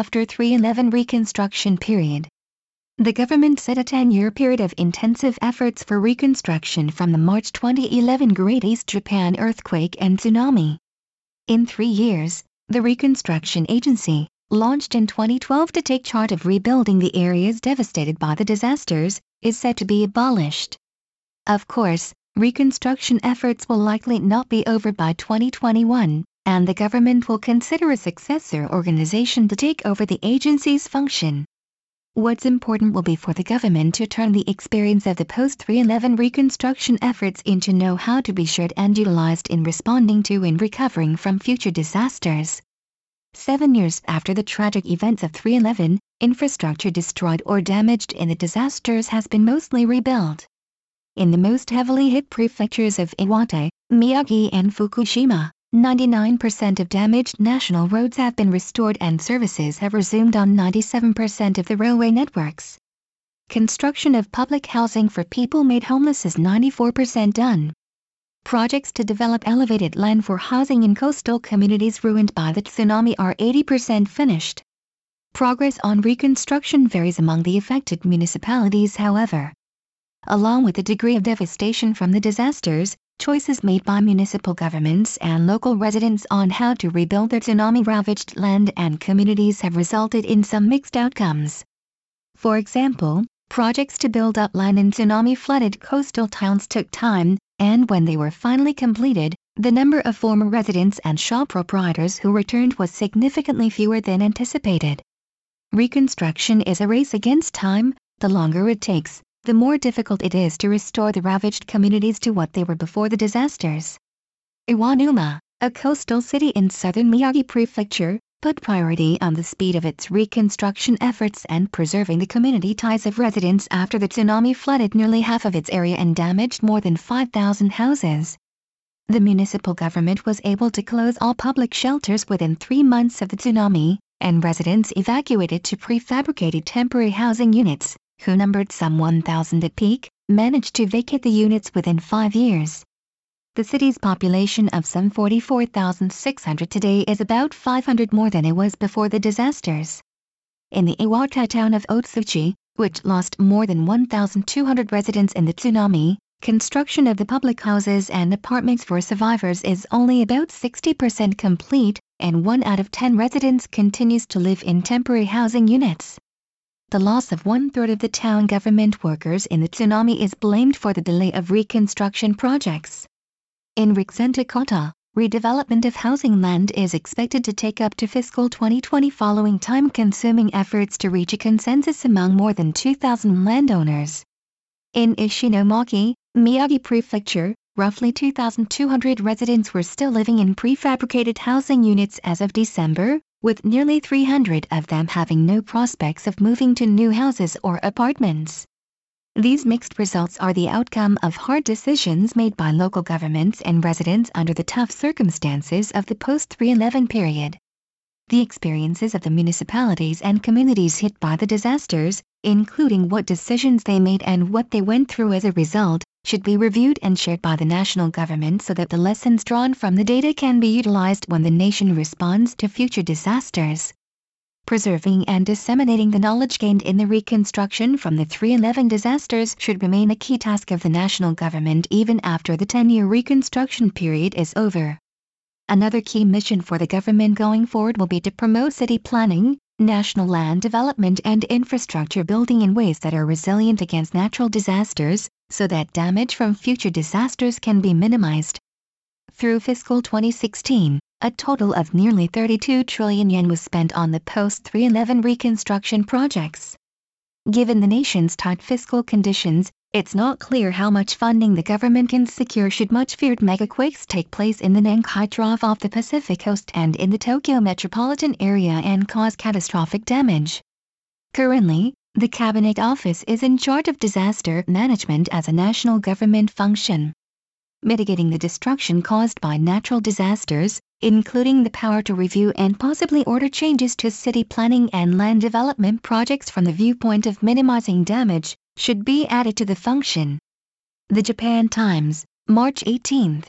after 311 reconstruction period. The government set a 10-year period of intensive efforts for reconstruction from the March 2011 Great East Japan earthquake and tsunami. In three years, the Reconstruction Agency, launched in 2012 to take charge of rebuilding the areas devastated by the disasters, is set to be abolished. Of course, reconstruction efforts will likely not be over by 2021, and the government will consider a successor organization to take over the agency's function. What's important will be for the government to turn the experience of the post-311 reconstruction efforts into know-how to be shared and utilized in responding to and recovering from future disasters. Seven years after the tragic events of 311, infrastructure destroyed or damaged in the disasters has been mostly rebuilt. In the most heavily hit prefectures of Iwate, Miyagi and Fukushima, 99% of damaged national roads have been restored and services have resumed on 97% of the railway networks. Construction of public housing for people made homeless is 94% done. Projects to develop elevated land for housing in coastal communities ruined by the tsunami are 80% finished. Progress on reconstruction varies among the affected municipalities however. Along with the degree of devastation from the disasters, choices made by municipal governments and local residents on how to rebuild their tsunami-ravaged land and communities have resulted in some mixed outcomes. For example, projects to build up land in tsunami-flooded coastal towns took time, and when they were finally completed, the number of former residents and shop proprietors who returned was significantly fewer than anticipated. Reconstruction is a race against time, the longer it takes, the more difficult it is to restore the ravaged communities to what they were before the disasters. Iwanuma, a coastal city in southern Miyagi Prefecture, put priority on the speed of its reconstruction efforts and preserving the community ties of residents after the tsunami flooded nearly half of its area and damaged more than 5,000 houses. The municipal government was able to close all public shelters within three months of the tsunami, and residents evacuated to prefabricated temporary housing units, who numbered some 1,000 at peak, managed to vacate the units within five years. The city's population of some 44,600 today is about 500 more than it was before the disasters. In the Iwate town of Otsuchi, which lost more than 1,200 residents in the tsunami, construction of the public houses and apartments for survivors is only about 60% complete, and one out of 10 residents continues to live in temporary housing units. The loss of one-third of the town government workers in the tsunami is blamed for the delay of reconstruction projects. In Rikuzentakata, redevelopment of housing land is expected to take up to fiscal 2020 following time-consuming efforts to reach a consensus among more than 2,000 landowners. In Ishinomaki, Miyagi Prefecture, roughly 2,200 residents were still living in prefabricated housing units as of December, with nearly 300 of them having no prospects of moving to new houses or apartments. These mixed results are the outcome of hard decisions made by local governments and residents under the tough circumstances of the post-311 period. The experiences of the municipalities and communities hit by the disasters, including what decisions they made and what they went through as a result, should be reviewed and shared by the national government so that the lessons drawn from the data can be utilized when the nation responds to future disasters preserving and disseminating the knowledge gained in the reconstruction from the 311 disasters should remain a key task of the national government even after the 10-year reconstruction period is over. Another key mission for the government going forward will be to promote city planning, national land development and infrastructure building in ways that are resilient against natural disasters, so that damage from future disasters can be minimized. Through fiscal 2016, a total of nearly 32 trillion yen was spent on the post-311 reconstruction projects. Given the nation's tight fiscal conditions, it's not clear how much funding the government can secure should much feared megaquakes take place in the Nankai Trough off the Pacific coast and in the Tokyo metropolitan area and cause catastrophic damage. Currently, the Cabinet Office is in charge of disaster management as a national government function. Mitigating the destruction caused by natural disasters, including the power to review and possibly order changes to city planning and land development projects from the viewpoint of minimizing damage, should be added to the function. The Japan Times, March 18,